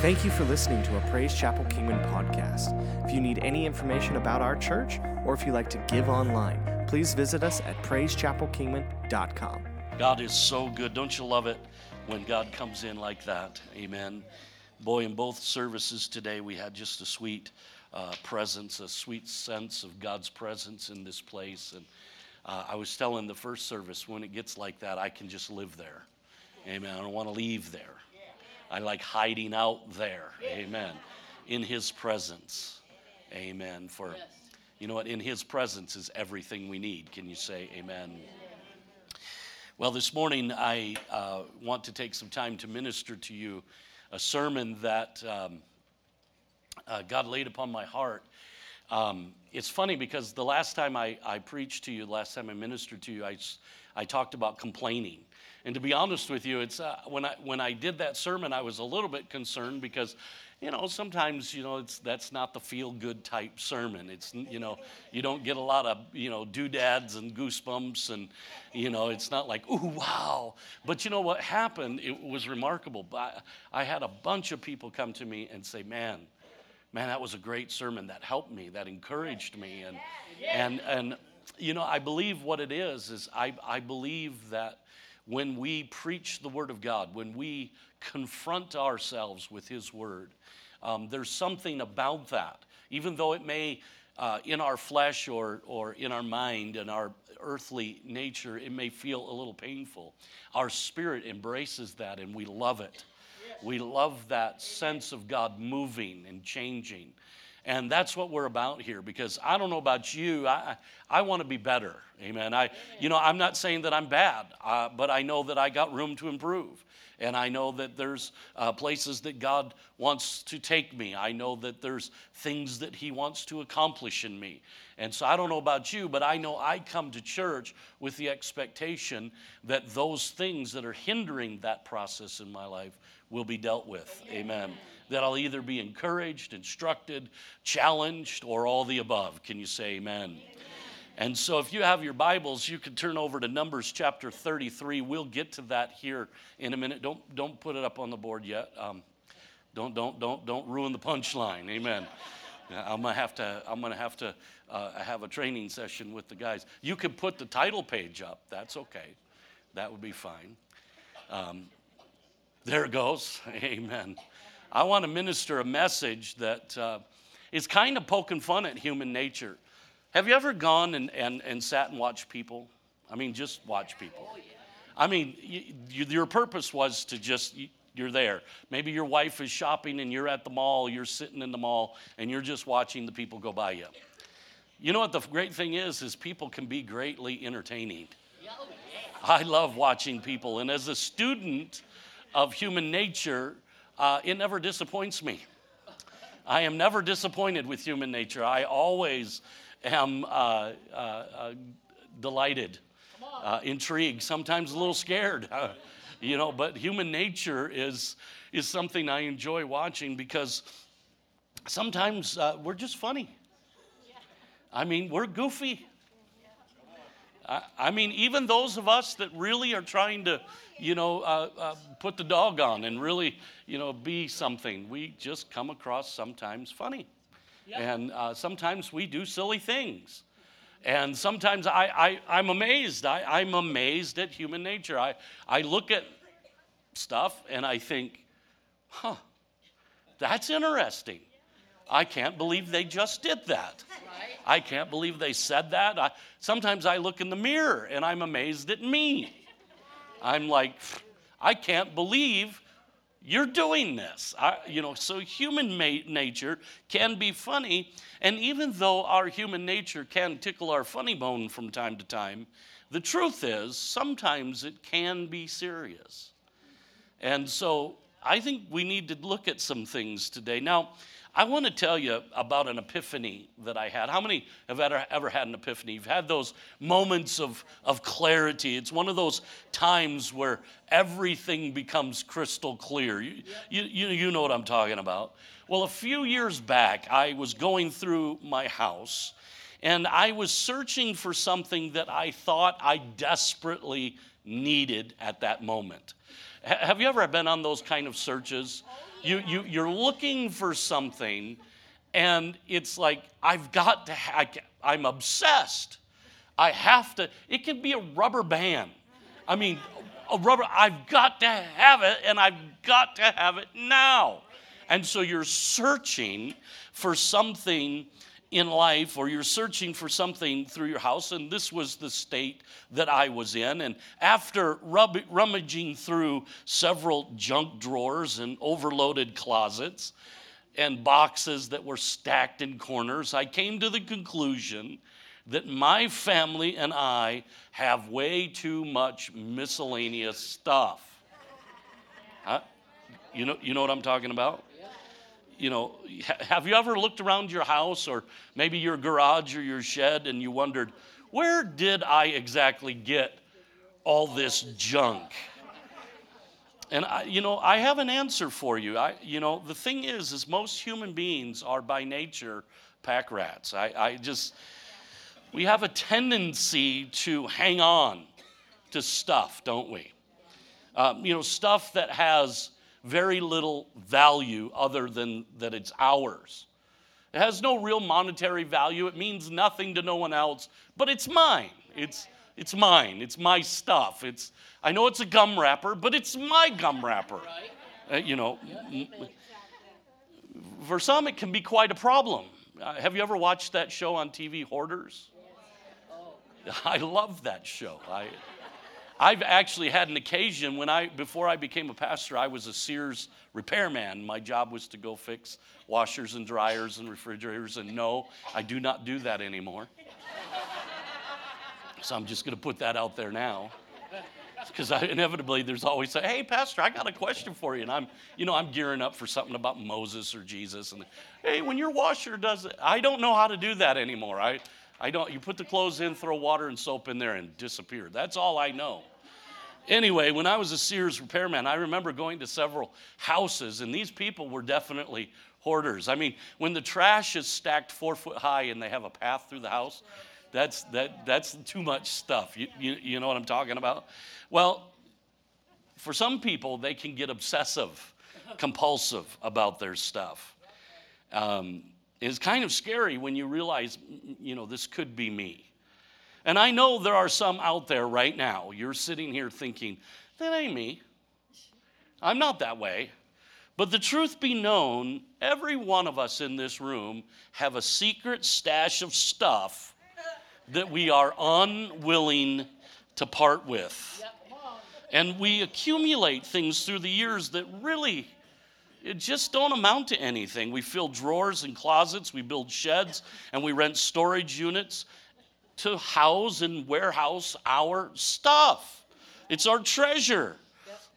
Thank you for listening to a Praise Chapel Kingman podcast. If you need any information about our church or if you like to give online, please visit us at praisechapelkingman.com. God is so good. Don't you love it when God comes in like that? Amen. Boy, in both services today, we had just a sweet uh, presence, a sweet sense of God's presence in this place. And uh, I was telling the first service, when it gets like that, I can just live there. Amen. I don't want to leave there. I like hiding out there. Amen. In His presence. Amen. For, you know what? In His presence is everything we need. Can you say amen? Well, this morning I uh, want to take some time to minister to you a sermon that um, uh, God laid upon my heart. Um, it's funny because the last time I, I preached to you, the last time I ministered to you, I, I talked about complaining. And to be honest with you, it's uh, when I when I did that sermon, I was a little bit concerned because, you know, sometimes you know it's that's not the feel good type sermon. It's you know you don't get a lot of you know doodads and goosebumps and you know it's not like ooh wow. But you know what happened? It was remarkable. I, I had a bunch of people come to me and say, man. Man, that was a great sermon. That helped me. That encouraged me. And and and you know, I believe what it is is I I believe that when we preach the Word of God, when we confront ourselves with His Word, um, there's something about that. Even though it may, uh, in our flesh or, or in our mind and our earthly nature, it may feel a little painful. Our spirit embraces that and we love it. We love that sense of God moving and changing. And that's what we're about here because I don't know about you. I, I want to be better. Amen. I, you know, I'm not saying that I'm bad, uh, but I know that I got room to improve. And I know that there's uh, places that God wants to take me. I know that there's things that He wants to accomplish in me. And so I don't know about you, but I know I come to church with the expectation that those things that are hindering that process in my life will be dealt with. Amen that I'll either be encouraged, instructed, challenged, or all the above. Can you say amen? And so, if you have your Bibles, you can turn over to Numbers chapter 33. We'll get to that here in a minute. Don't, don't put it up on the board yet. Um, don't, don't, don't, don't ruin the punchline. Amen. I'm gonna have to. I'm gonna have to uh, have a training session with the guys. You can put the title page up. That's okay. That would be fine. Um, there it goes. Amen. I want to minister a message that uh, is kind of poking fun at human nature. Have you ever gone and, and, and sat and watched people? I mean, just watch people. I mean, you, you, your purpose was to just, you, you're there. Maybe your wife is shopping and you're at the mall, you're sitting in the mall, and you're just watching the people go by you. You know what the great thing is, is people can be greatly entertaining. I love watching people. And as a student of human nature, uh, it never disappoints me. I am never disappointed with human nature. I always am uh, uh, uh delighted, uh, intrigued, sometimes a little scared. you know, but human nature is is something I enjoy watching because sometimes uh, we're just funny. I mean, we're goofy. I, I mean, even those of us that really are trying to you know, uh, uh, put the dog on and really, you know, be something. We just come across sometimes funny. And uh, sometimes we do silly things. And sometimes I, I, am amazed. I, I'm amazed at human nature. I, I look at stuff and I think, huh, that's interesting. I can't believe they just did that. I can't believe they said that. I, sometimes I look in the mirror and I'm amazed at me. I'm like, I can't believe you're doing this. I, you know, so human ma- nature can be funny, and even though our human nature can tickle our funny bone from time to time, the truth is sometimes it can be serious. And so I think we need to look at some things today. Now, I want to tell you about an epiphany that I had. How many have ever, ever had an epiphany? You've had those moments of, of clarity. It's one of those times where everything becomes crystal clear. You, you, you, you know what I'm talking about. Well, a few years back, I was going through my house and I was searching for something that I thought I desperately needed at that moment. H- have you ever been on those kind of searches? You, you, you're looking for something, and it's like, I've got to, ha- I, I'm obsessed. I have to, it can be a rubber band. I mean, a rubber, I've got to have it, and I've got to have it now. And so you're searching for something in life or you're searching for something through your house, and this was the state that I was in. And after rub- rummaging through several junk drawers and overloaded closets and boxes that were stacked in corners, I came to the conclusion that my family and I have way too much miscellaneous stuff. Huh? You know, you know what I'm talking about? You know, have you ever looked around your house or maybe your garage or your shed and you wondered, where did I exactly get all this junk? And I, you know, I have an answer for you. I, you know, the thing is, is most human beings are by nature pack rats. I, I just, we have a tendency to hang on to stuff, don't we? Um, you know, stuff that has very little value other than that it's ours. It has no real monetary value. It means nothing to no one else, but it's mine. It's, it's mine. It's my stuff. It's, I know it's a gum wrapper, but it's my gum wrapper. Uh, you know, for some, it can be quite a problem. Uh, have you ever watched that show on TV, Hoarders? I love that show. I, I've actually had an occasion when I, before I became a pastor, I was a Sears repairman. My job was to go fix washers and dryers and refrigerators, and no, I do not do that anymore. So I'm just going to put that out there now. Because inevitably there's always a, hey, Pastor, I got a question for you. And I'm, you know, I'm gearing up for something about Moses or Jesus. And hey, when your washer does it, I don't know how to do that anymore. I, I don't, you put the clothes in, throw water and soap in there, and disappear. That's all I know. Anyway, when I was a Sears repairman, I remember going to several houses, and these people were definitely hoarders. I mean, when the trash is stacked four foot high and they have a path through the house, that's, that, that's too much stuff. You, you, you know what I'm talking about? Well, for some people, they can get obsessive, compulsive about their stuff. Um, it's kind of scary when you realize, you know, this could be me. And I know there are some out there right now. You're sitting here thinking, that ain't me. I'm not that way. But the truth be known, every one of us in this room have a secret stash of stuff that we are unwilling to part with. And we accumulate things through the years that really just don't amount to anything. We fill drawers and closets, we build sheds, and we rent storage units to house and warehouse our stuff. It's our treasure.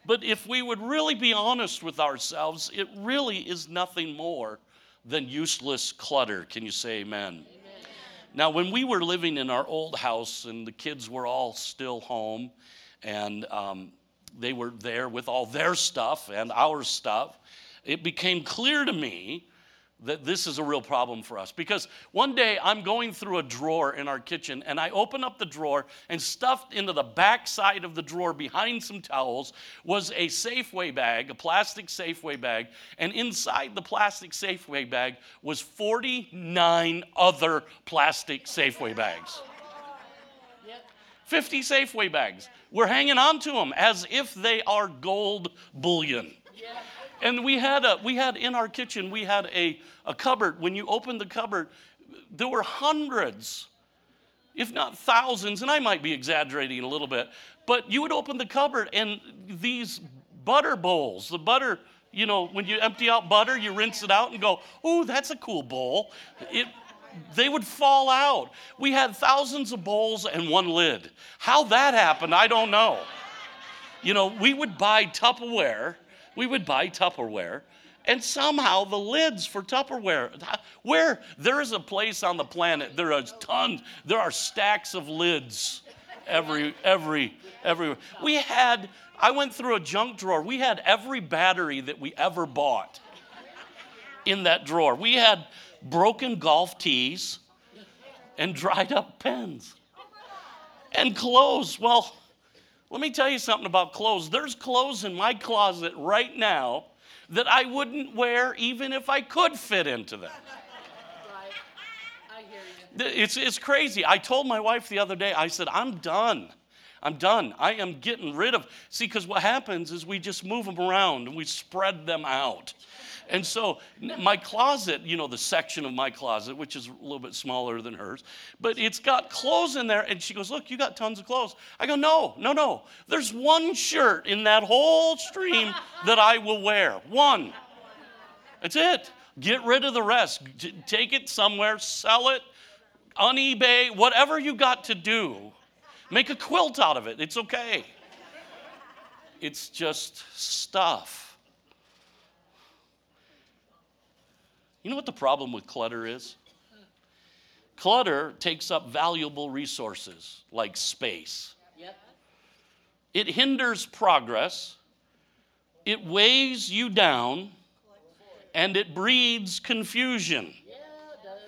But if we would really be honest with ourselves, it really is nothing more than useless clutter. Can you say amen? amen? Now, when we were living in our old house and the kids were all still home and um, they were there with all their stuff and our stuff, it became clear to me that this is a real problem for us. Because one day I'm going through a drawer in our kitchen and I open up the drawer and stuffed into the back side of the drawer behind some towels was a Safeway bag, a plastic Safeway bag. And inside the plastic Safeway bag was 49 other plastic Safeway bags. 50 Safeway bags. We're hanging on to them as if they are gold bullion. And we had a we had in our kitchen, we had a, a cupboard. When you opened the cupboard, there were hundreds, if not thousands, and I might be exaggerating a little bit, but you would open the cupboard and these butter bowls, the butter, you know, when you empty out butter, you rinse it out and go, ooh, that's a cool bowl. It they would fall out. We had thousands of bowls and one lid. How that happened, I don't know. You know, we would buy Tupperware we would buy Tupperware, and somehow the lids for Tupperware, where there is a place on the planet, there are tons, there are stacks of lids every, every, everywhere. We had, I went through a junk drawer. We had every battery that we ever bought in that drawer. We had broken golf tees and dried up pens and clothes. Well, Let me tell you something about clothes. There's clothes in my closet right now that I wouldn't wear even if I could fit into them. It's, it's crazy. I told my wife the other day, I said, I'm done. I'm done. I am getting rid of. See, because what happens is we just move them around and we spread them out. And so my closet, you know, the section of my closet, which is a little bit smaller than hers, but it's got clothes in there. And she goes, Look, you got tons of clothes. I go, No, no, no. There's one shirt in that whole stream that I will wear. One. That's it. Get rid of the rest. Take it somewhere, sell it on eBay, whatever you got to do. Make a quilt out of it. It's okay. It's just stuff. You know what the problem with clutter is? Clutter takes up valuable resources like space. Yep. It hinders progress, it weighs you down, and it breeds confusion. Yeah, it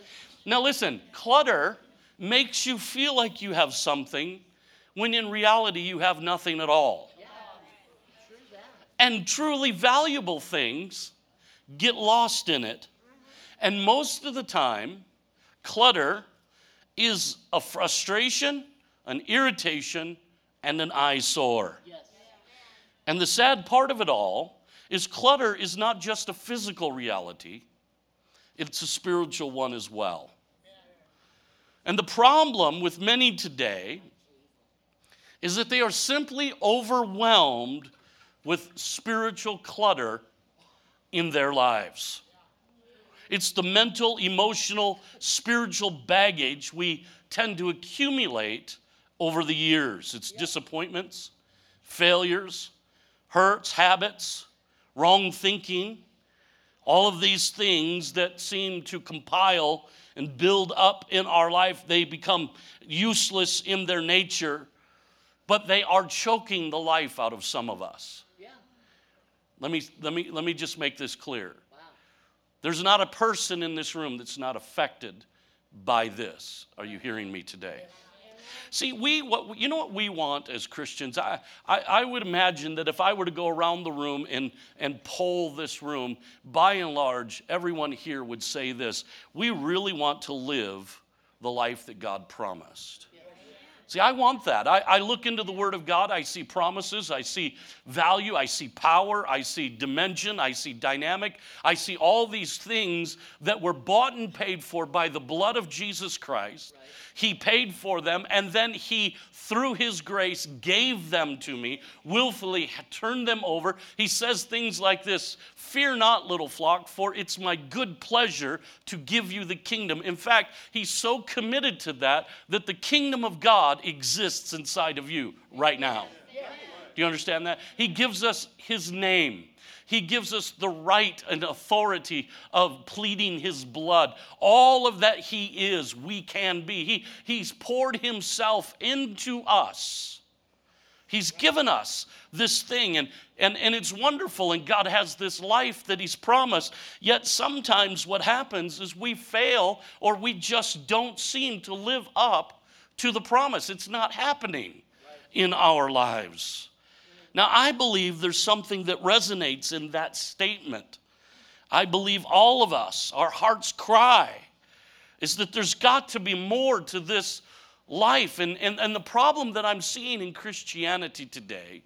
now, listen, clutter makes you feel like you have something when in reality you have nothing at all. Yeah, and truly valuable things get lost in it and most of the time, clutter is a frustration, an irritation, and an eyesore. Yes. And the sad part of it all is clutter is not just a physical reality, it's a spiritual one as well. And the problem with many today is that they are simply overwhelmed with spiritual clutter in their lives. It's the mental, emotional, spiritual baggage we tend to accumulate over the years. It's disappointments, failures, hurts, habits, wrong thinking, all of these things that seem to compile and build up in our life, they become useless in their nature, but they are choking the life out of some of us. Yeah. Let me, let, me, let me just make this clear. There's not a person in this room that's not affected by this. Are you hearing me today? See, we, what, you know what we want as Christians? I, I, I, would imagine that if I were to go around the room and, and poll this room, by and large, everyone here would say this We really want to live the life that God promised. See, I want that. I, I, look into the Word of God, I see promises, I see value, I see power, I see dimension, I see dynamic, I see all these things that were bought and paid for by the blood of Jesus Christ. Right. He paid for them, and then He, through His grace, gave them to me, willfully turned them over. He says things like this Fear not, little flock, for it's my good pleasure to give you the kingdom. In fact, He's so committed to that that the kingdom of God exists inside of you right now. Do you understand that? He gives us His name. He gives us the right and authority of pleading His blood. All of that He is, we can be. He, he's poured Himself into us. He's given us this thing, and, and, and it's wonderful, and God has this life that He's promised. Yet sometimes what happens is we fail or we just don't seem to live up to the promise. It's not happening in our lives. Now, I believe there's something that resonates in that statement. I believe all of us, our heart's cry is that there's got to be more to this life. And, and, and the problem that I'm seeing in Christianity today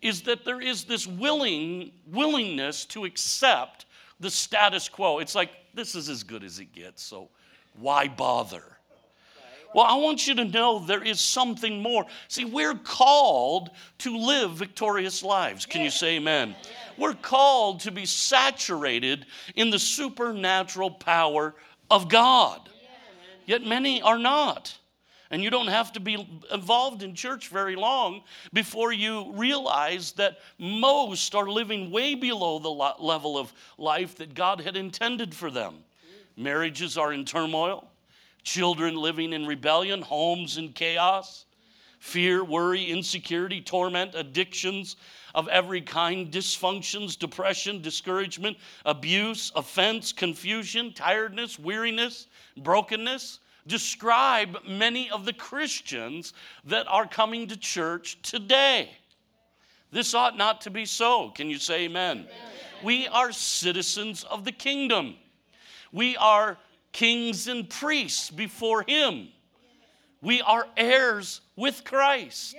is that there is this willing, willingness to accept the status quo. It's like, this is as good as it gets, so why bother? Well, I want you to know there is something more. See, we're called to live victorious lives. Can you say amen? We're called to be saturated in the supernatural power of God. Yet many are not. And you don't have to be involved in church very long before you realize that most are living way below the level of life that God had intended for them. Marriages are in turmoil children living in rebellion, homes in chaos, fear, worry, insecurity, torment, addictions of every kind, dysfunctions, depression, discouragement, abuse, offense, confusion, tiredness, weariness, brokenness, describe many of the Christians that are coming to church today. This ought not to be so. Can you say amen? amen? We are citizens of the kingdom. We are kings and priests before Him. We are heirs with Christ.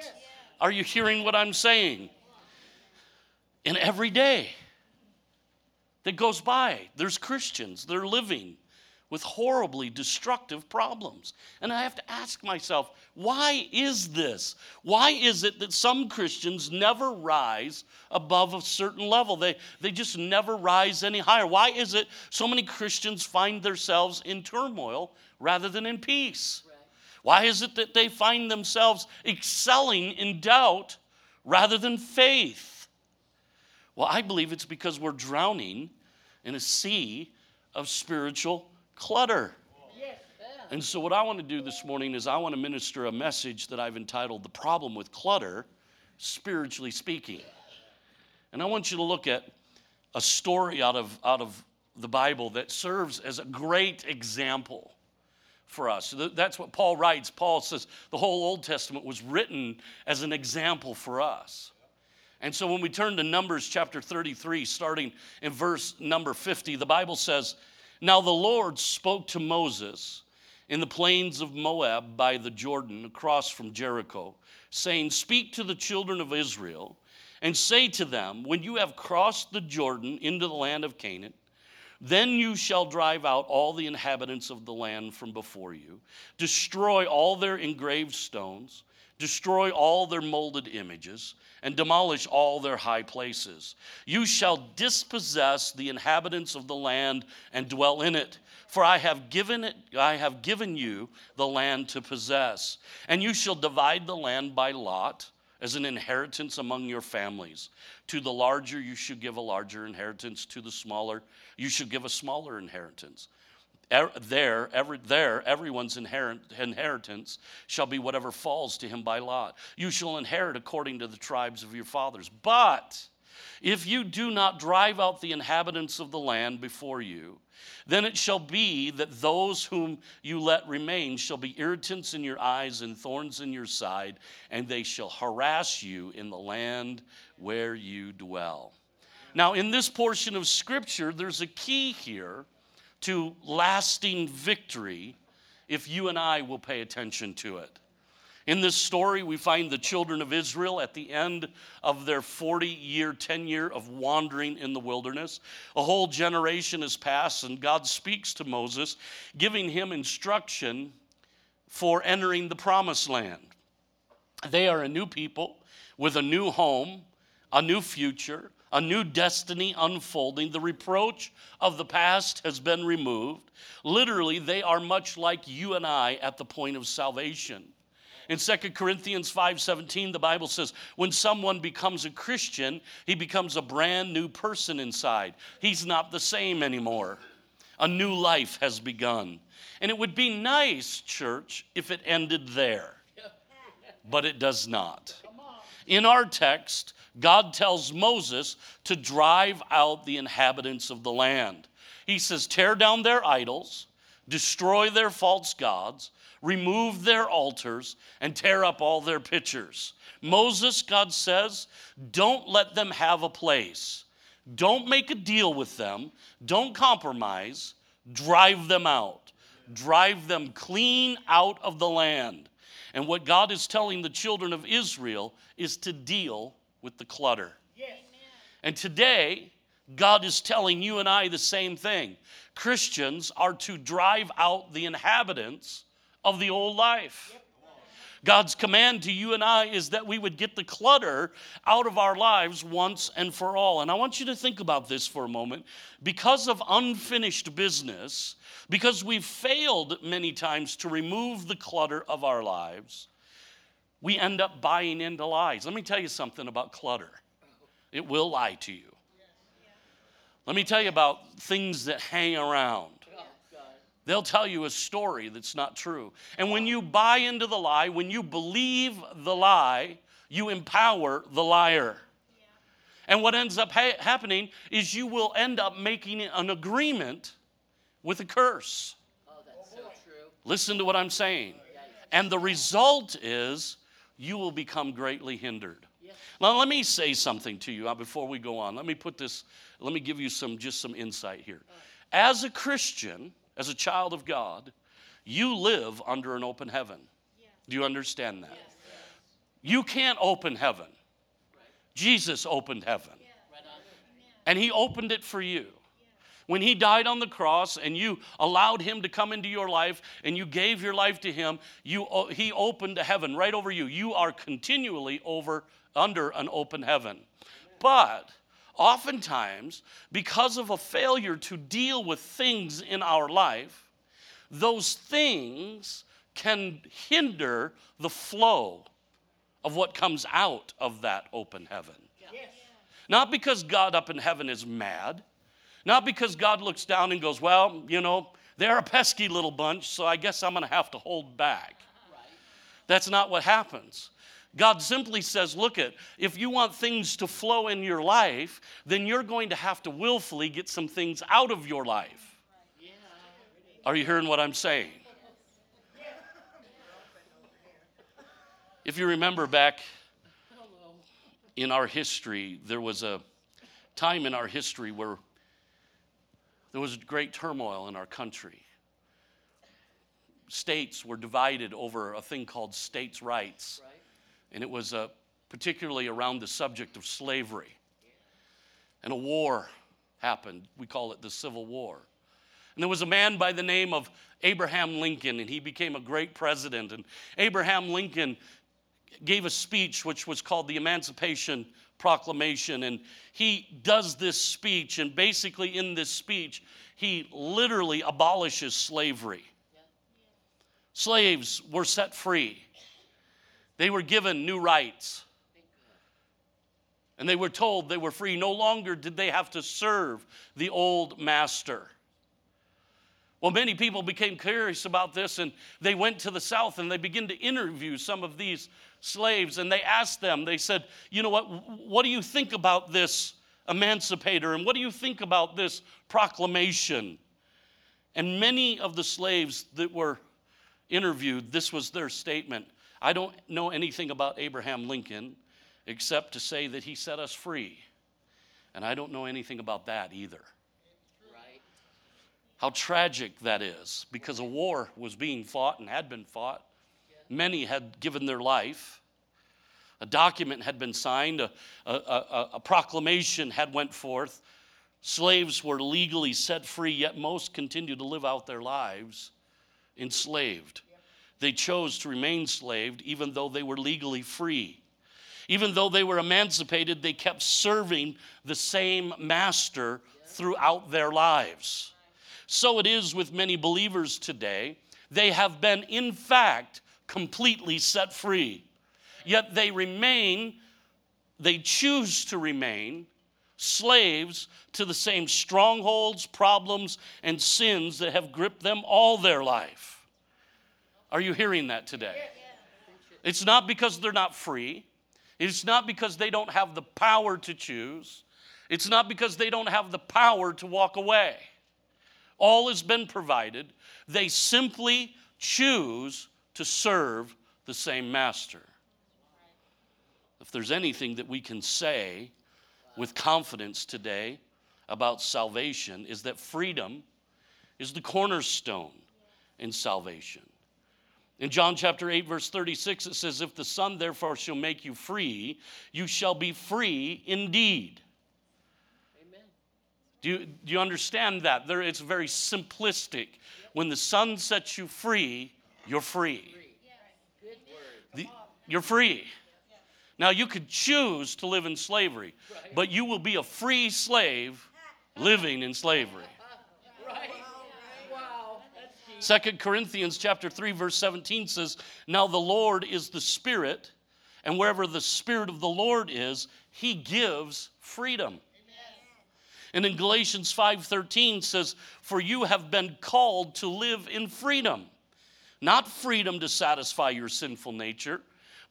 Are you hearing what I'm saying? And every day that goes by, there's Christians, they're living with horribly destructive problems. And I have to ask myself, why is this? Why is it that some Christians never rise above a certain level? They, they just never rise any higher. Why is it so many Christians find themselves in turmoil rather than in peace? Why is it that they find themselves excelling in doubt rather than faith? Well, I believe it's because we're drowning in a sea of spiritual clutter. And so, what I want to do this morning is I want to minister a message that I've entitled The Problem with Clutter, Spiritually Speaking. And I want you to look at a story out of, out of the Bible that serves as a great example for us. That's what Paul writes. Paul says the whole Old Testament was written as an example for us. And so when we turn to Numbers chapter 33, starting in verse number 50, the Bible says, Now the Lord spoke to Moses in the plains of Moab by the Jordan across from Jericho, saying, Speak to the children of Israel and say to them, When you have crossed the Jordan into the land of Canaan, then you shall drive out all the inhabitants of the land from before you, destroy all their engraved stones, destroy all their molded images, and demolish all their high places. You shall dispossess the inhabitants of the land and dwell in it. For I have given it, I have given you the land to possess, and you shall divide the land by lot as an inheritance among your families. To the larger, you should give a larger inheritance. To the smaller, you should give a smaller inheritance. Er, there, every, there, everyone's inherit, inheritance shall be whatever falls to him by lot. You shall inherit according to the tribes of your fathers. But if you do not drive out the inhabitants of the land before you, then it shall be that those whom you let remain shall be irritants in your eyes and thorns in your side, and they shall harass you in the land where you dwell. Now, in this portion of Scripture, there's a key here to lasting victory if you and I will pay attention to it. In this story, we find the children of Israel at the end of their 40 year tenure of wandering in the wilderness. A whole generation has passed, and God speaks to Moses, giving him instruction for entering the promised land. They are a new people with a new home, a new future, a new destiny unfolding. The reproach of the past has been removed. Literally, they are much like you and I at the point of salvation. In 2 Corinthians 5:17 the Bible says when someone becomes a Christian, he becomes a brand new person inside. He's not the same anymore. A new life has begun. And it would be nice, church, if it ended there. But it does not. In our text, God tells Moses to drive out the inhabitants of the land. He says, Tear down their idols, destroy their false gods, remove their altars, and tear up all their pictures. Moses, God says, don't let them have a place. Don't make a deal with them. Don't compromise. Drive them out. Drive them clean out of the land. And what God is telling the children of Israel is to deal with the clutter. Yes. And today, God is telling you and I the same thing. Christians are to drive out the inhabitants of the old life. God's command to you and I is that we would get the clutter out of our lives once and for all. And I want you to think about this for a moment. Because of unfinished business, because we've failed many times to remove the clutter of our lives, we end up buying into lies. Let me tell you something about clutter it will lie to you. Let me tell you about things that hang around. They'll tell you a story that's not true. And when you buy into the lie, when you believe the lie, you empower the liar. Yeah. And what ends up ha- happening is you will end up making an agreement with a curse. Oh, that's so true. Listen to what I'm saying. And the result is you will become greatly hindered. Now, let me say something to you uh, before we go on. Let me put this, let me give you some just some insight here. As a Christian, as a child of God, you live under an open heaven. Do you understand that? You can't open heaven. Jesus opened heaven. And he opened it for you. When he died on the cross and you allowed him to come into your life and you gave your life to him, you, he opened a heaven right over you. You are continually over under an open heaven. But oftentimes, because of a failure to deal with things in our life, those things can hinder the flow of what comes out of that open heaven. Yes. Not because God up in heaven is mad, not because God looks down and goes, Well, you know, they're a pesky little bunch, so I guess I'm going to have to hold back. That's not what happens. God simply says, Look at, if you want things to flow in your life, then you're going to have to willfully get some things out of your life. Are you hearing what I'm saying? If you remember back in our history, there was a time in our history where there was great turmoil in our country. States were divided over a thing called states' rights, and it was uh, particularly around the subject of slavery. And a war happened. We call it the Civil War. And there was a man by the name of Abraham Lincoln, and he became a great president. And Abraham Lincoln gave a speech which was called the Emancipation Proclamation. And he does this speech, and basically, in this speech, he literally abolishes slavery. Slaves were set free, they were given new rights. And they were told they were free. No longer did they have to serve the old master. Well, many people became curious about this and they went to the South and they began to interview some of these slaves and they asked them, they said, You know what, what do you think about this emancipator and what do you think about this proclamation? And many of the slaves that were interviewed, this was their statement I don't know anything about Abraham Lincoln except to say that he set us free. And I don't know anything about that either. How tragic that is because a war was being fought and had been fought. Many had given their life. A document had been signed, a, a, a, a proclamation had went forth. Slaves were legally set free, yet most continued to live out their lives enslaved. They chose to remain enslaved even though they were legally free. Even though they were emancipated, they kept serving the same master throughout their lives. So it is with many believers today. They have been, in fact, completely set free. Yet they remain, they choose to remain slaves to the same strongholds, problems, and sins that have gripped them all their life. Are you hearing that today? It's not because they're not free. It's not because they don't have the power to choose. It's not because they don't have the power to walk away. All has been provided. They simply choose to serve the same master. If there's anything that we can say with confidence today about salvation, is that freedom is the cornerstone in salvation. In John chapter 8, verse 36, it says, If the Son therefore shall make you free, you shall be free indeed. Do you, do you understand that? There, it's very simplistic. When the Son sets you free, you're free. The, you're free. Now, you could choose to live in slavery, but you will be a free slave living in slavery. Second Corinthians chapter 3 verse 17 says, "Now the Lord is the Spirit, and wherever the Spirit of the Lord is, he gives freedom." And in Galatians 5:13 says, "For you have been called to live in freedom, not freedom to satisfy your sinful nature,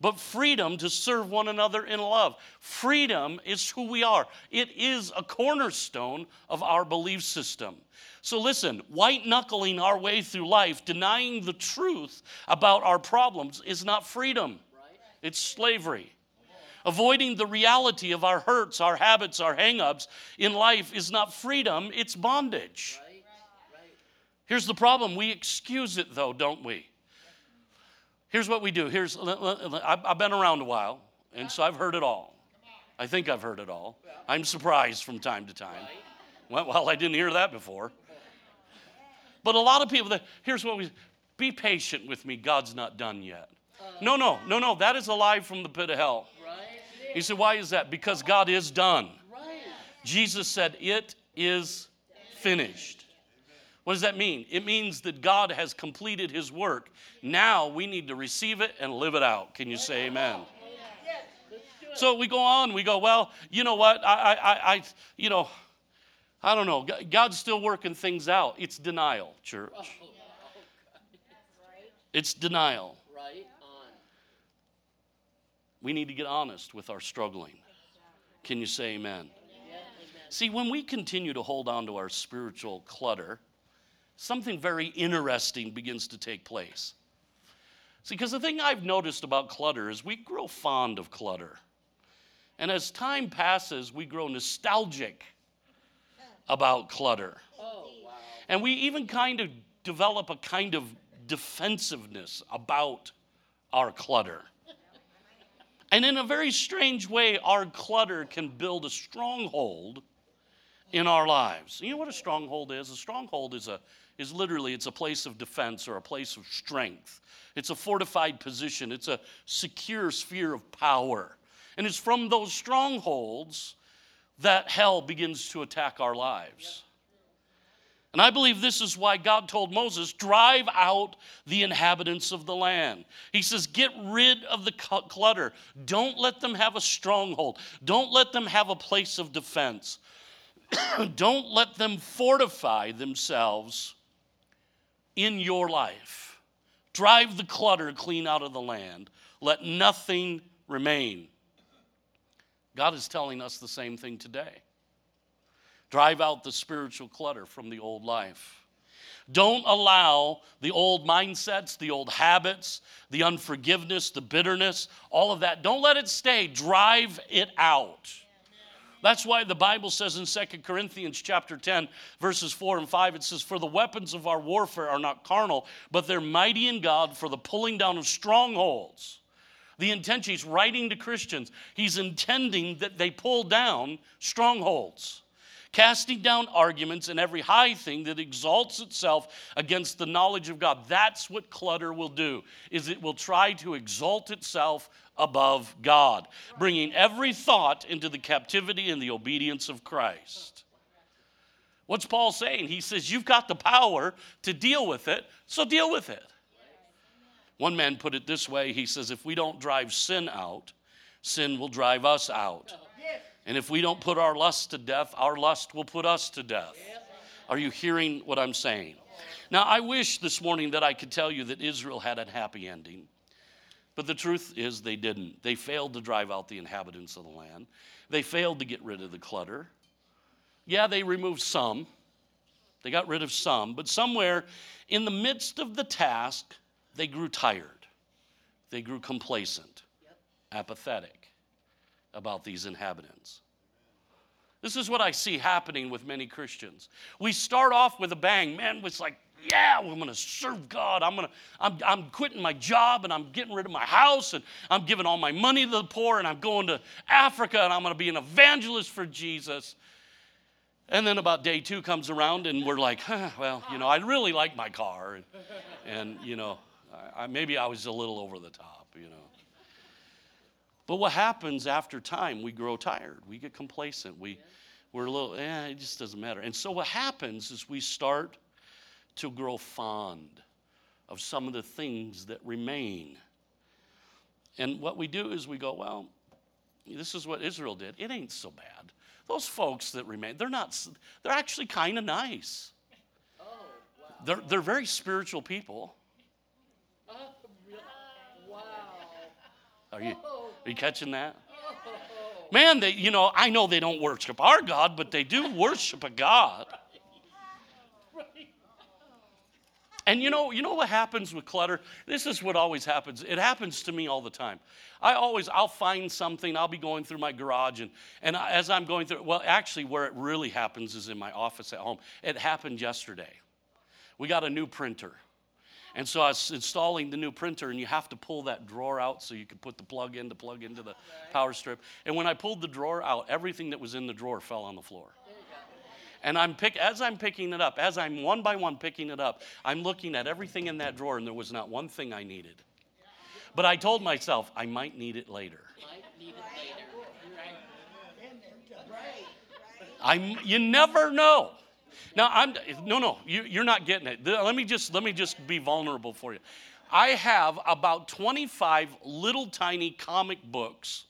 but freedom to serve one another in love. Freedom is who we are, it is a cornerstone of our belief system. So, listen, white knuckling our way through life, denying the truth about our problems, is not freedom, it's slavery. Avoiding the reality of our hurts, our habits, our hangups in life is not freedom, it's bondage. Here's the problem we excuse it, though, don't we? Here's what we do. Here's I've been around a while, and so I've heard it all. I think I've heard it all. I'm surprised from time to time. Well, I didn't hear that before. But a lot of people, here's what we be patient with me. God's not done yet. No, no, no, no. That is a lie from the pit of hell. You say, why is that? Because God is done. Jesus said, It is finished. What does that mean? It means that God has completed his work. Now we need to receive it and live it out. Can you say amen? So we go on, we go, well, you know what? I, I, I, you know, I don't know. God's still working things out. It's denial, church. It's denial. We need to get honest with our struggling. Can you say amen? See, when we continue to hold on to our spiritual clutter, something very interesting begins to take place. See, because the thing I've noticed about clutter is we grow fond of clutter. And as time passes, we grow nostalgic about clutter. Oh, and we even kind of develop a kind of defensiveness about our clutter. And in a very strange way, our clutter can build a stronghold in our lives. You know what a stronghold is? A stronghold is a is literally it's a place of defense or a place of strength. It's a fortified position, it's a secure sphere of power. And it's from those strongholds that hell begins to attack our lives. And I believe this is why God told Moses, drive out the inhabitants of the land. He says, get rid of the clutter. Don't let them have a stronghold. Don't let them have a place of defense. Don't let them fortify themselves in your life. Drive the clutter clean out of the land. Let nothing remain. God is telling us the same thing today. Drive out the spiritual clutter from the old life. Don't allow the old mindsets, the old habits, the unforgiveness, the bitterness, all of that. Don't let it stay. Drive it out. That's why the Bible says in Second Corinthians chapter 10, verses 4 and 5, it says, For the weapons of our warfare are not carnal, but they're mighty in God for the pulling down of strongholds. The intention, he's writing to Christians, he's intending that they pull down strongholds casting down arguments and every high thing that exalts itself against the knowledge of God. That's what clutter will do. Is it will try to exalt itself above God, bringing every thought into the captivity and the obedience of Christ. What's Paul saying? He says, You've got the power to deal with it, so deal with it. One man put it this way he says, If we don't drive sin out, sin will drive us out. And if we don't put our lust to death, our lust will put us to death. Are you hearing what I'm saying? Now, I wish this morning that I could tell you that Israel had a happy ending. But the truth is, they didn't. They failed to drive out the inhabitants of the land, they failed to get rid of the clutter. Yeah, they removed some, they got rid of some, but somewhere in the midst of the task, they grew tired, they grew complacent, yep. apathetic about these inhabitants. This is what I see happening with many Christians. We start off with a bang. Man, it's like yeah, I'm going to serve God. I'm going to, I'm, I'm quitting my job and I'm getting rid of my house and I'm giving all my money to the poor and I'm going to Africa and I'm going to be an evangelist for Jesus. And then about day two comes around and we're like, huh, well, you know, I really like my car. And, and you know, I, maybe I was a little over the top, you know. But what happens after time, we grow tired, we get complacent, we, we're a little, eh, it just doesn't matter. And so what happens is we start to grow fond of some of the things that remain. And what we do is we go, well, this is what Israel did. It ain't so bad. Those folks that remain, they're not, they're actually kind of nice. Oh, wow. They're, they're very spiritual people. wow. Are you, are you catching that? Man, they, you know, I know they don't worship our God, but they do worship a God. And you know, you know what happens with clutter? This is what always happens. It happens to me all the time. I always, I'll find something. I'll be going through my garage, and and as I'm going through, well, actually, where it really happens is in my office at home. It happened yesterday. We got a new printer. And so I was installing the new printer, and you have to pull that drawer out so you can put the plug in to plug into the power strip. And when I pulled the drawer out, everything that was in the drawer fell on the floor. And I'm pick, as I'm picking it up, as I'm one by one picking it up, I'm looking at everything in that drawer, and there was not one thing I needed. But I told myself I might need it later. I'm, you never know. Now I'm no no you, you're not getting it. Let me just let me just be vulnerable for you. I have about 25 little tiny comic books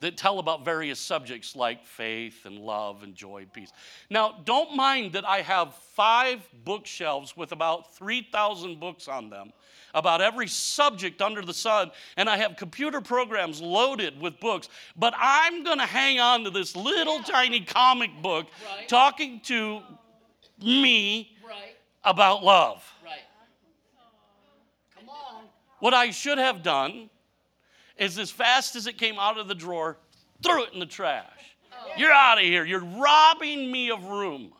that tell about various subjects like faith and love and joy and peace. Now, don't mind that I have five bookshelves with about 3,000 books on them about every subject under the sun, and I have computer programs loaded with books, but I'm going to hang on to this little yeah. tiny comic book right. talking to me right. about love. Right. Come on. What I should have done is as fast as it came out of the drawer, threw it in the trash. You're out of here. You're robbing me of room.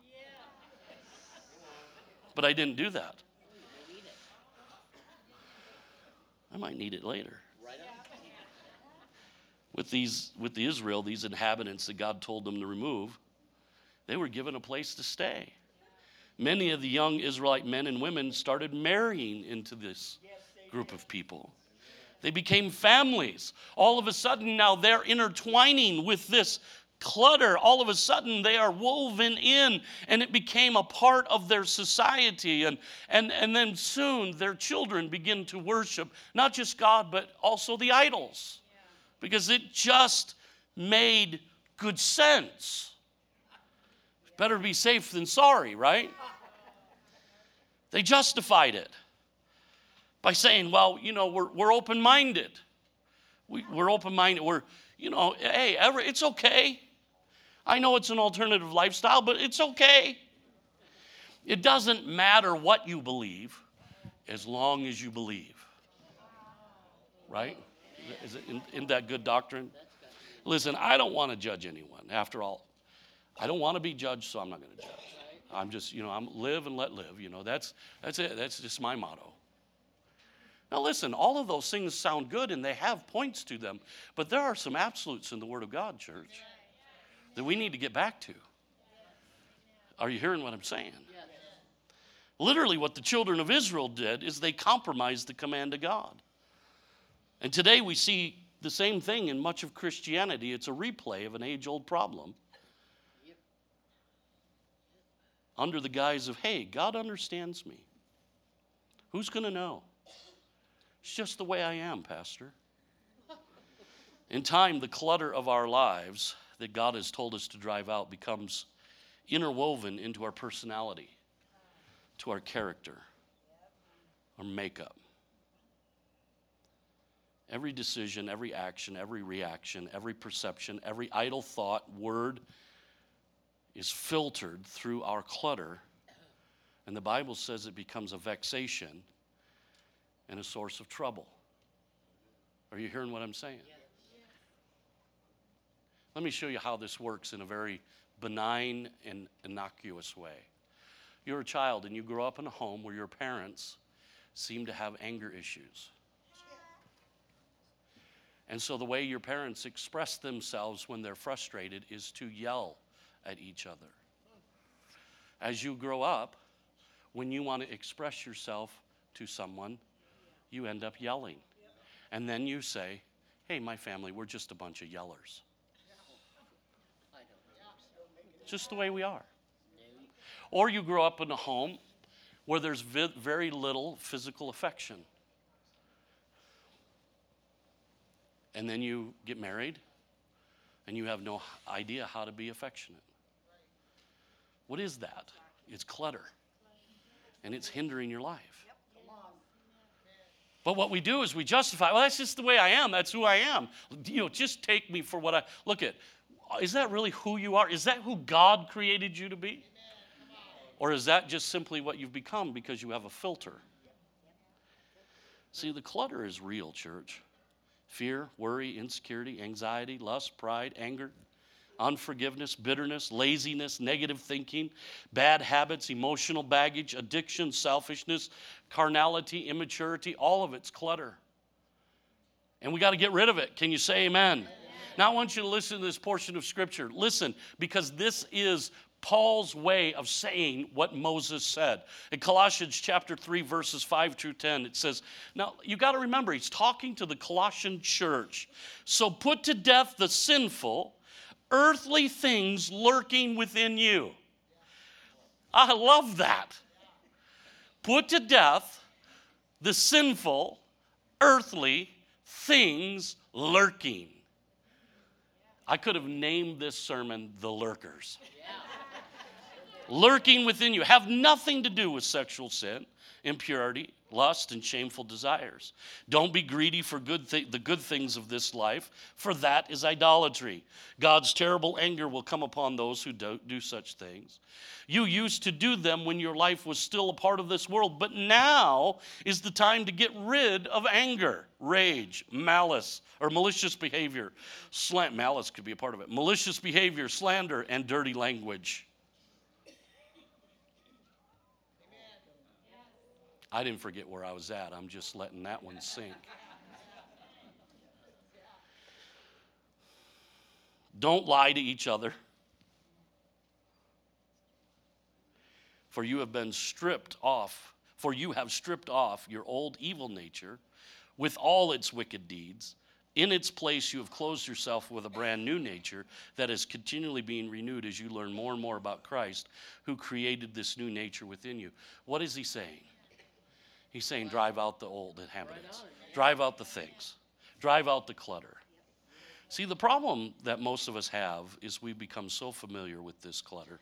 But I didn't do that. I might need it later. With these, with the Israel, these inhabitants that God told them to remove, they were given a place to stay. Many of the young Israelite men and women started marrying into this group of people. They became families. All of a sudden, now they're intertwining with this clutter. All of a sudden, they are woven in, and it became a part of their society. And, and, and then soon, their children begin to worship not just God, but also the idols, because it just made good sense. Better be safe than sorry, right? They justified it by saying, well, you know, we're, we're open minded. We, we're open minded. We're, you know, hey, ever, it's okay. I know it's an alternative lifestyle, but it's okay. It doesn't matter what you believe as long as you believe. Right? Is it, in, in that good doctrine? Listen, I don't want to judge anyone. After all, I don't want to be judged, so I'm not going to judge. I'm just, you know, I'm live and let live. You know, that's that's it. That's just my motto. Now, listen, all of those things sound good and they have points to them, but there are some absolutes in the Word of God, church, that we need to get back to. Are you hearing what I'm saying? Literally, what the children of Israel did is they compromised the command of God. And today we see the same thing in much of Christianity. It's a replay of an age old problem under the guise of, hey, God understands me. Who's going to know? It's just the way I am, Pastor. In time, the clutter of our lives that God has told us to drive out becomes interwoven into our personality, to our character, our makeup. Every decision, every action, every reaction, every perception, every idle thought, word is filtered through our clutter. And the Bible says it becomes a vexation and a source of trouble. Are you hearing what I'm saying? Let me show you how this works in a very benign and innocuous way. You're a child and you grow up in a home where your parents seem to have anger issues. And so the way your parents express themselves when they're frustrated is to yell at each other. As you grow up, when you want to express yourself to someone, you end up yelling. And then you say, hey, my family, we're just a bunch of yellers. Just the way we are. Or you grow up in a home where there's very little physical affection. And then you get married and you have no idea how to be affectionate. What is that? It's clutter. And it's hindering your life. But what we do is we justify, well, that's just the way I am. That's who I am. You know, just take me for what I look at. Is that really who you are? Is that who God created you to be? Or is that just simply what you've become because you have a filter? See, the clutter is real, church. Fear, worry, insecurity, anxiety, lust, pride, anger, unforgiveness, bitterness, laziness, negative thinking, bad habits, emotional baggage, addiction, selfishness, carnality, immaturity, all of it's clutter. And we got to get rid of it. Can you say amen? amen? Now I want you to listen to this portion of scripture. Listen, because this is Paul's way of saying what Moses said. In Colossians chapter 3, verses 5 through 10, it says, Now you got to remember, he's talking to the Colossian church. So put to death the sinful earthly things lurking within you. I love that. Put to death the sinful, earthly things lurking. I could have named this sermon The Lurkers. lurking within you have nothing to do with sexual sin, impurity, lust, and shameful desires. Don't be greedy for good th- the good things of this life, for that is idolatry. God's terrible anger will come upon those who do, do such things. You used to do them when your life was still a part of this world, but now is the time to get rid of anger, rage, malice, or malicious behavior. Slant malice could be a part of it. Malicious behavior, slander, and dirty language. I didn't forget where I was at. I'm just letting that one sink. Don't lie to each other. For you have been stripped off, for you have stripped off your old evil nature with all its wicked deeds. In its place, you have closed yourself with a brand new nature that is continually being renewed as you learn more and more about Christ, who created this new nature within you. What is he saying? He's saying, drive out the old inhabitants, drive out the things, drive out the clutter. See, the problem that most of us have is we become so familiar with this clutter.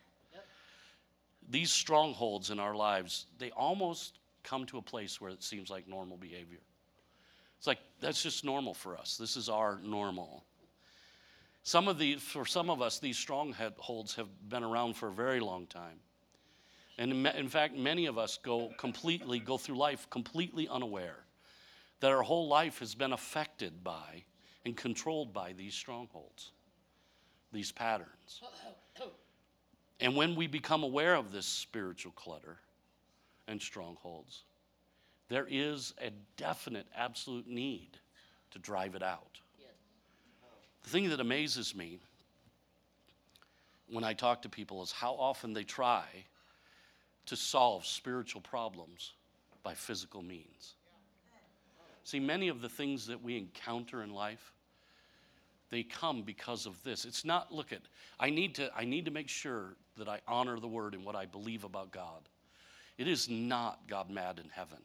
These strongholds in our lives, they almost come to a place where it seems like normal behavior. It's like that's just normal for us. This is our normal. Some of the, for some of us, these strongholds have been around for a very long time. And in fact, many of us go completely, go through life completely unaware that our whole life has been affected by and controlled by these strongholds, these patterns. And when we become aware of this spiritual clutter and strongholds, there is a definite, absolute need to drive it out. The thing that amazes me when I talk to people is how often they try to solve spiritual problems by physical means. See, many of the things that we encounter in life, they come because of this. It's not, look at, I need to, I need to make sure that I honor the word and what I believe about God. It is not God mad in heaven.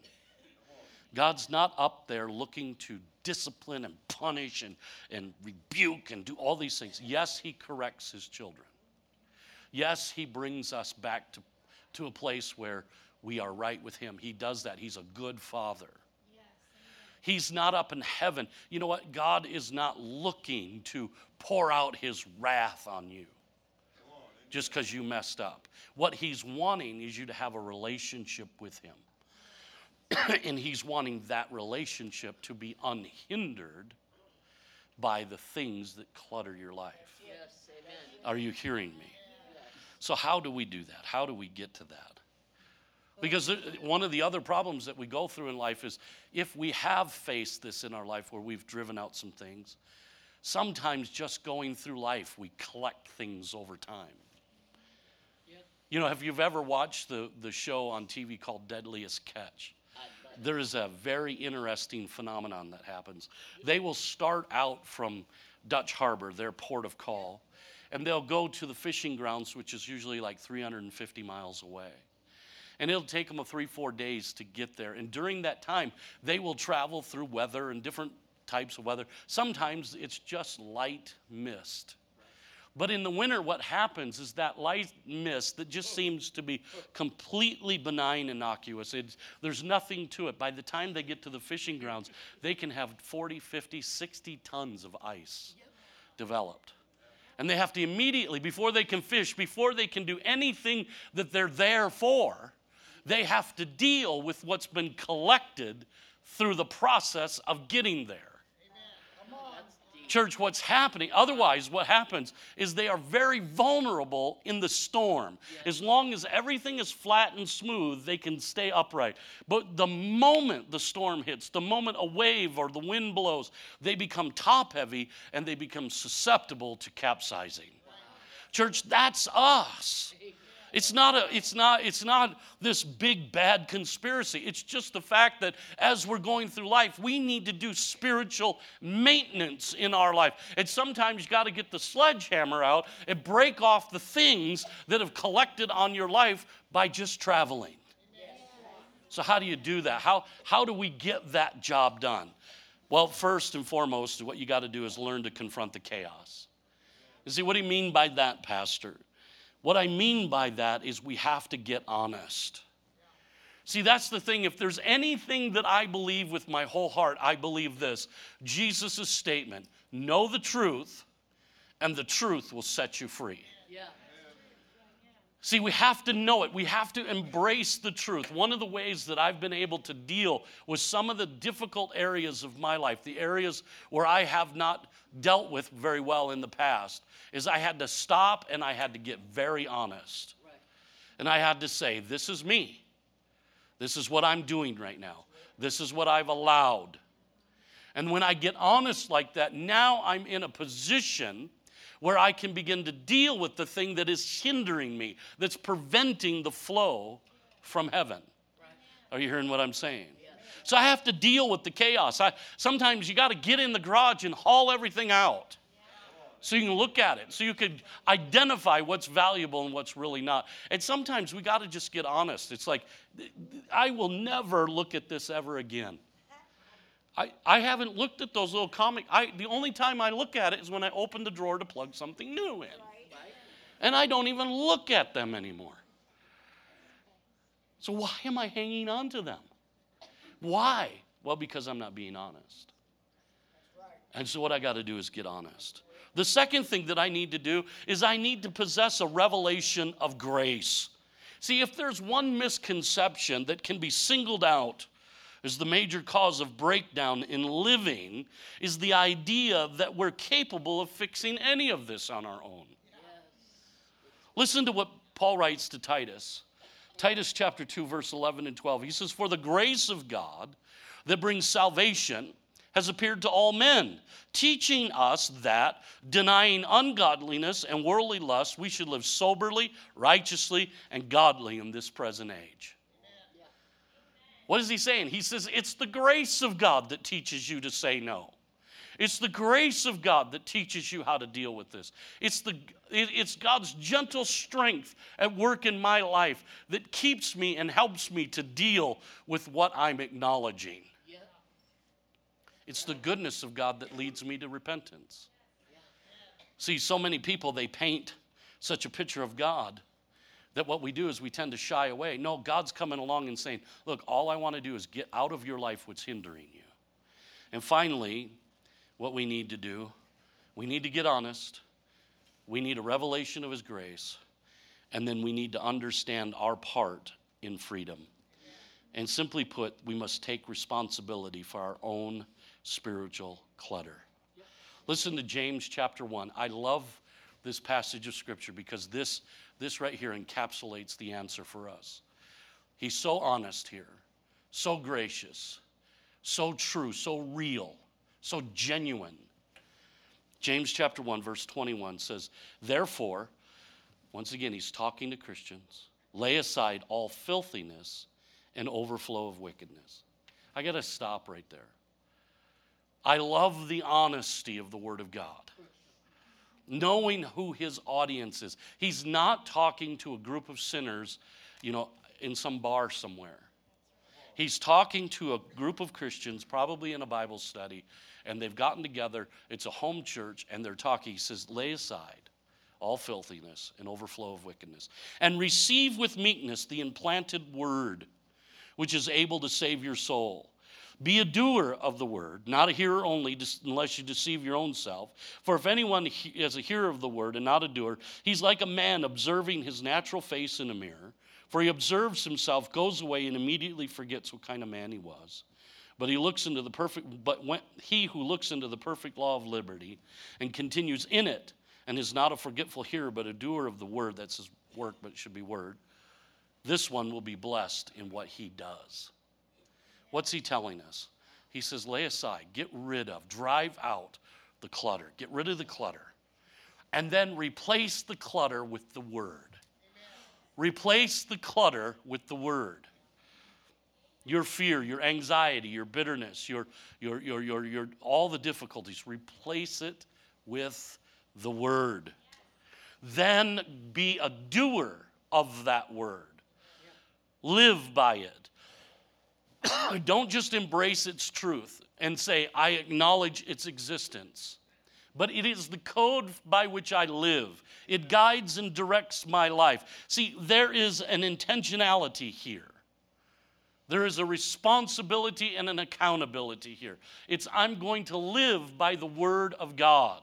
God's not up there looking to discipline and punish and, and rebuke and do all these things. Yes, He corrects His children. Yes, He brings us back to to a place where we are right with Him. He does that. He's a good Father. He's not up in heaven. You know what? God is not looking to pour out His wrath on you just because you messed up. What He's wanting is you to have a relationship with Him. and He's wanting that relationship to be unhindered by the things that clutter your life. Yes, Are you hearing me? So, how do we do that? How do we get to that? Because one of the other problems that we go through in life is if we have faced this in our life where we've driven out some things, sometimes just going through life, we collect things over time. You know, have you ever watched the, the show on TV called Deadliest Catch? There is a very interesting phenomenon that happens. They will start out from Dutch Harbor, their port of call, and they'll go to the fishing grounds, which is usually like 350 miles away. And it'll take them a three, four days to get there. And during that time, they will travel through weather and different types of weather. Sometimes it's just light mist. But in the winter, what happens is that light mist that just seems to be completely benign, innocuous. It's, there's nothing to it. By the time they get to the fishing grounds, they can have 40, 50, 60 tons of ice developed. And they have to immediately, before they can fish, before they can do anything that they're there for, they have to deal with what's been collected through the process of getting there. Church, what's happening, otherwise, what happens is they are very vulnerable in the storm. As long as everything is flat and smooth, they can stay upright. But the moment the storm hits, the moment a wave or the wind blows, they become top heavy and they become susceptible to capsizing. Church, that's us. It's not, a, it's, not, it's not this big bad conspiracy. It's just the fact that as we're going through life, we need to do spiritual maintenance in our life. And sometimes you got to get the sledgehammer out and break off the things that have collected on your life by just traveling. So, how do you do that? How, how do we get that job done? Well, first and foremost, what you got to do is learn to confront the chaos. You see, what do you mean by that, Pastor? What I mean by that is we have to get honest. See, that's the thing. If there's anything that I believe with my whole heart, I believe this Jesus' statement know the truth, and the truth will set you free. Yeah. See, we have to know it. We have to embrace the truth. One of the ways that I've been able to deal with some of the difficult areas of my life, the areas where I have not dealt with very well in the past is I had to stop and I had to get very honest. Right. And I had to say, This is me. This is what I'm doing right now. This is what I've allowed. And when I get honest like that, now I'm in a position where I can begin to deal with the thing that is hindering me, that's preventing the flow from heaven. Are you hearing what I'm saying? So I have to deal with the chaos. I, sometimes you got to get in the garage and haul everything out so you can look at it, so you can identify what's valuable and what's really not. And sometimes we got to just get honest. It's like, I will never look at this ever again. I, I haven't looked at those little comic. I, the only time I look at it is when I open the drawer to plug something new in. And I don't even look at them anymore. So why am I hanging on to them? Why? Well, because I'm not being honest. And so, what I got to do is get honest. The second thing that I need to do is I need to possess a revelation of grace. See, if there's one misconception that can be singled out as the major cause of breakdown in living, is the idea that we're capable of fixing any of this on our own. Yes. Listen to what Paul writes to Titus. Titus chapter 2, verse 11 and 12. He says, For the grace of God that brings salvation has appeared to all men, teaching us that, denying ungodliness and worldly lust, we should live soberly, righteously, and godly in this present age. What is he saying? He says, It's the grace of God that teaches you to say no. It's the grace of God that teaches you how to deal with this. It's, the, it's God's gentle strength at work in my life that keeps me and helps me to deal with what I'm acknowledging. It's the goodness of God that leads me to repentance. See, so many people, they paint such a picture of God that what we do is we tend to shy away. No, God's coming along and saying, Look, all I want to do is get out of your life what's hindering you. And finally, what we need to do. We need to get honest. We need a revelation of His grace. And then we need to understand our part in freedom. And simply put, we must take responsibility for our own spiritual clutter. Listen to James chapter 1. I love this passage of scripture because this, this right here encapsulates the answer for us. He's so honest here, so gracious, so true, so real so genuine. James chapter 1, verse 21 says, Therefore, once again, he's talking to Christians, lay aside all filthiness and overflow of wickedness. I got to stop right there. I love the honesty of the Word of God. Knowing who his audience is. He's not talking to a group of sinners, you know, in some bar somewhere. He's talking to a group of Christians, probably in a Bible study, and they've gotten together. It's a home church, and they're talking. He says, lay aside all filthiness and overflow of wickedness. And receive with meekness the implanted word, which is able to save your soul. Be a doer of the word, not a hearer only, unless you deceive your own self. For if anyone is a hearer of the word and not a doer, he's like a man observing his natural face in a mirror. For he observes himself, goes away, and immediately forgets what kind of man he was. But he looks into the perfect, but when, he who looks into the perfect law of liberty and continues in it, and is not a forgetful hearer, but a doer of the word, that's his work, but it should be word, this one will be blessed in what he does. What's he telling us? He says, lay aside, get rid of, drive out the clutter, get rid of the clutter, and then replace the clutter with the word. Replace the clutter with the word. Your fear, your anxiety, your bitterness, your, your, your, your, your, all the difficulties, replace it with the word. Then be a doer of that word. Live by it. don't just embrace its truth and say, I acknowledge its existence, but it is the code by which I live. It guides and directs my life. See, there is an intentionality here. There is a responsibility and an accountability here. It's I'm going to live by the word of God.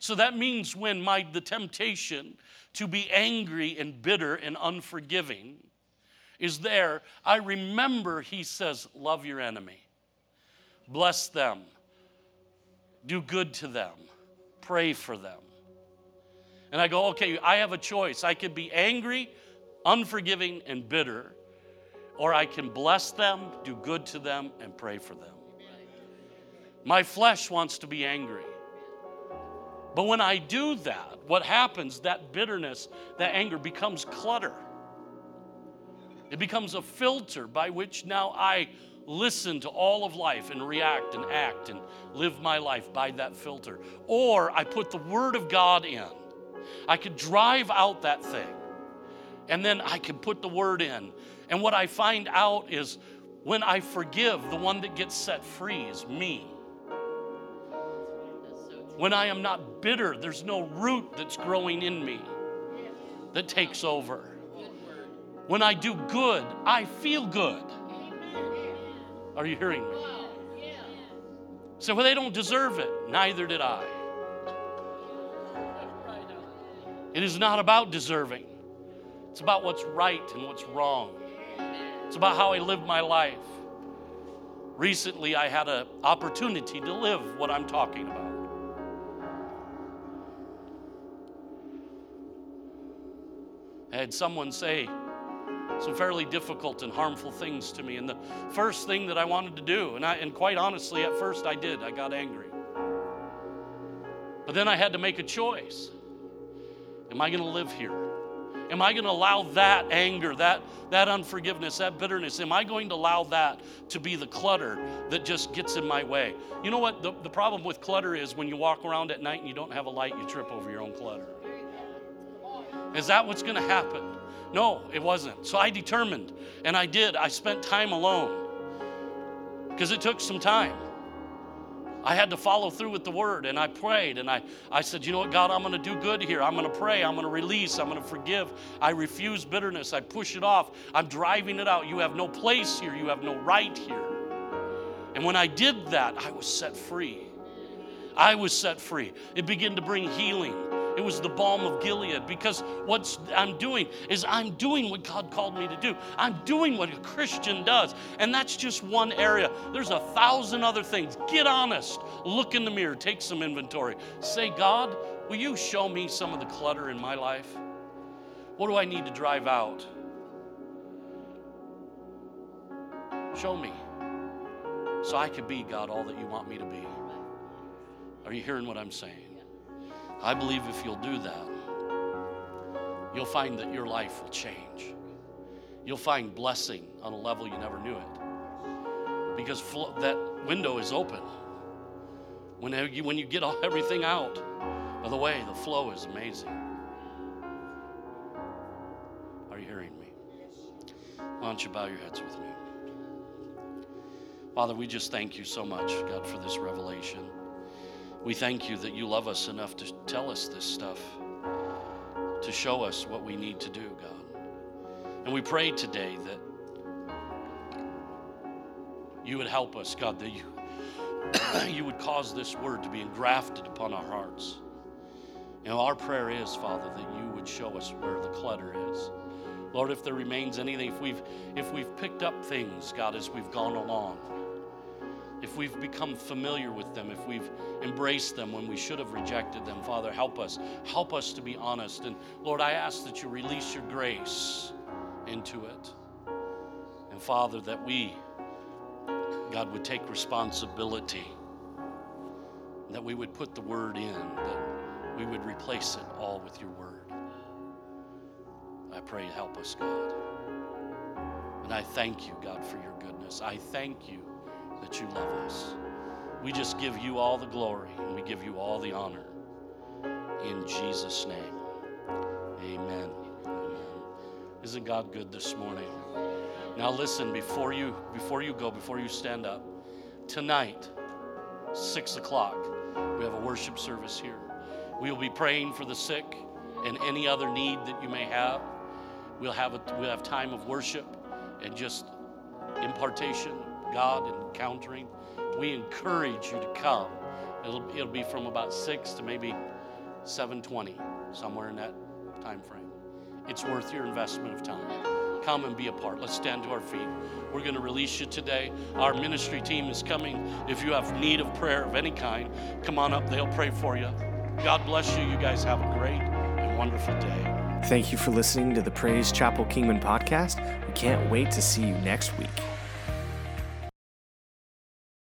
So that means when my the temptation to be angry and bitter and unforgiving is there, I remember he says, Love your enemy, bless them, do good to them, pray for them. And I go, okay, I have a choice. I could be angry, unforgiving, and bitter, or I can bless them, do good to them, and pray for them. My flesh wants to be angry. But when I do that, what happens, that bitterness, that anger becomes clutter. It becomes a filter by which now I listen to all of life and react and act and live my life by that filter. Or I put the Word of God in. I could drive out that thing and then I can put the Word in. And what I find out is when I forgive, the one that gets set free is me. When I am not bitter, there's no root that's growing in me that takes over. When I do good, I feel good. Are you hearing me? So well, they don't deserve it, neither did I. It is not about deserving. It's about what's right and what's wrong. It's about how I live my life. Recently, I had an opportunity to live what I'm talking about. I had someone say, some fairly difficult and harmful things to me. And the first thing that I wanted to do, and, I, and quite honestly, at first I did, I got angry. But then I had to make a choice. Am I going to live here? Am I going to allow that anger, that, that unforgiveness, that bitterness, am I going to allow that to be the clutter that just gets in my way? You know what? The, the problem with clutter is when you walk around at night and you don't have a light, you trip over your own clutter. Is that what's going to happen? No, it wasn't. So I determined, and I did. I spent time alone because it took some time. I had to follow through with the word, and I prayed, and I, I said, You know what, God, I'm going to do good here. I'm going to pray. I'm going to release. I'm going to forgive. I refuse bitterness. I push it off. I'm driving it out. You have no place here. You have no right here. And when I did that, I was set free. I was set free. It began to bring healing. It was the balm of Gilead because what I'm doing is I'm doing what God called me to do. I'm doing what a Christian does. And that's just one area. There's a thousand other things. Get honest. Look in the mirror. Take some inventory. Say, God, will you show me some of the clutter in my life? What do I need to drive out? Show me so I can be, God, all that you want me to be. Are you hearing what I'm saying? I believe if you'll do that, you'll find that your life will change. You'll find blessing on a level you never knew it. Because that window is open. When you, when you get everything out of the way, the flow is amazing. Are you hearing me? Why don't you bow your heads with me? Father, we just thank you so much, God, for this revelation. We thank you that you love us enough to tell us this stuff, to show us what we need to do, God. And we pray today that you would help us, God, that you, you would cause this word to be engrafted upon our hearts. You know, our prayer is, Father, that you would show us where the clutter is. Lord, if there remains anything, if we've if we've picked up things, God, as we've gone along, if we've become familiar with them, if we've embraced them when we should have rejected them, Father, help us. Help us to be honest. And Lord, I ask that you release your grace into it. And Father, that we, God, would take responsibility, that we would put the word in, that we would replace it all with your word. I pray, help us, God. And I thank you, God, for your goodness. I thank you that you love us. We just give you all the glory and we give you all the honor. In Jesus' name. Amen. Amen. Isn't God good this morning? Now listen, before you before you go, before you stand up, tonight, six o'clock, we have a worship service here. We will be praying for the sick and any other need that you may have. We'll have a, we'll have time of worship and just impartation, God encountering. We encourage you to come. It'll, it'll be from about six to maybe 7:20, somewhere in that time frame. It's worth your investment of time. Come and be a part. Let's stand to our feet. We're going to release you today. Our ministry team is coming. If you have need of prayer of any kind, come on up. They'll pray for you. God bless you. You guys have a great and wonderful day. Thank you for listening to the Praise Chapel Kingman podcast. We can't wait to see you next week.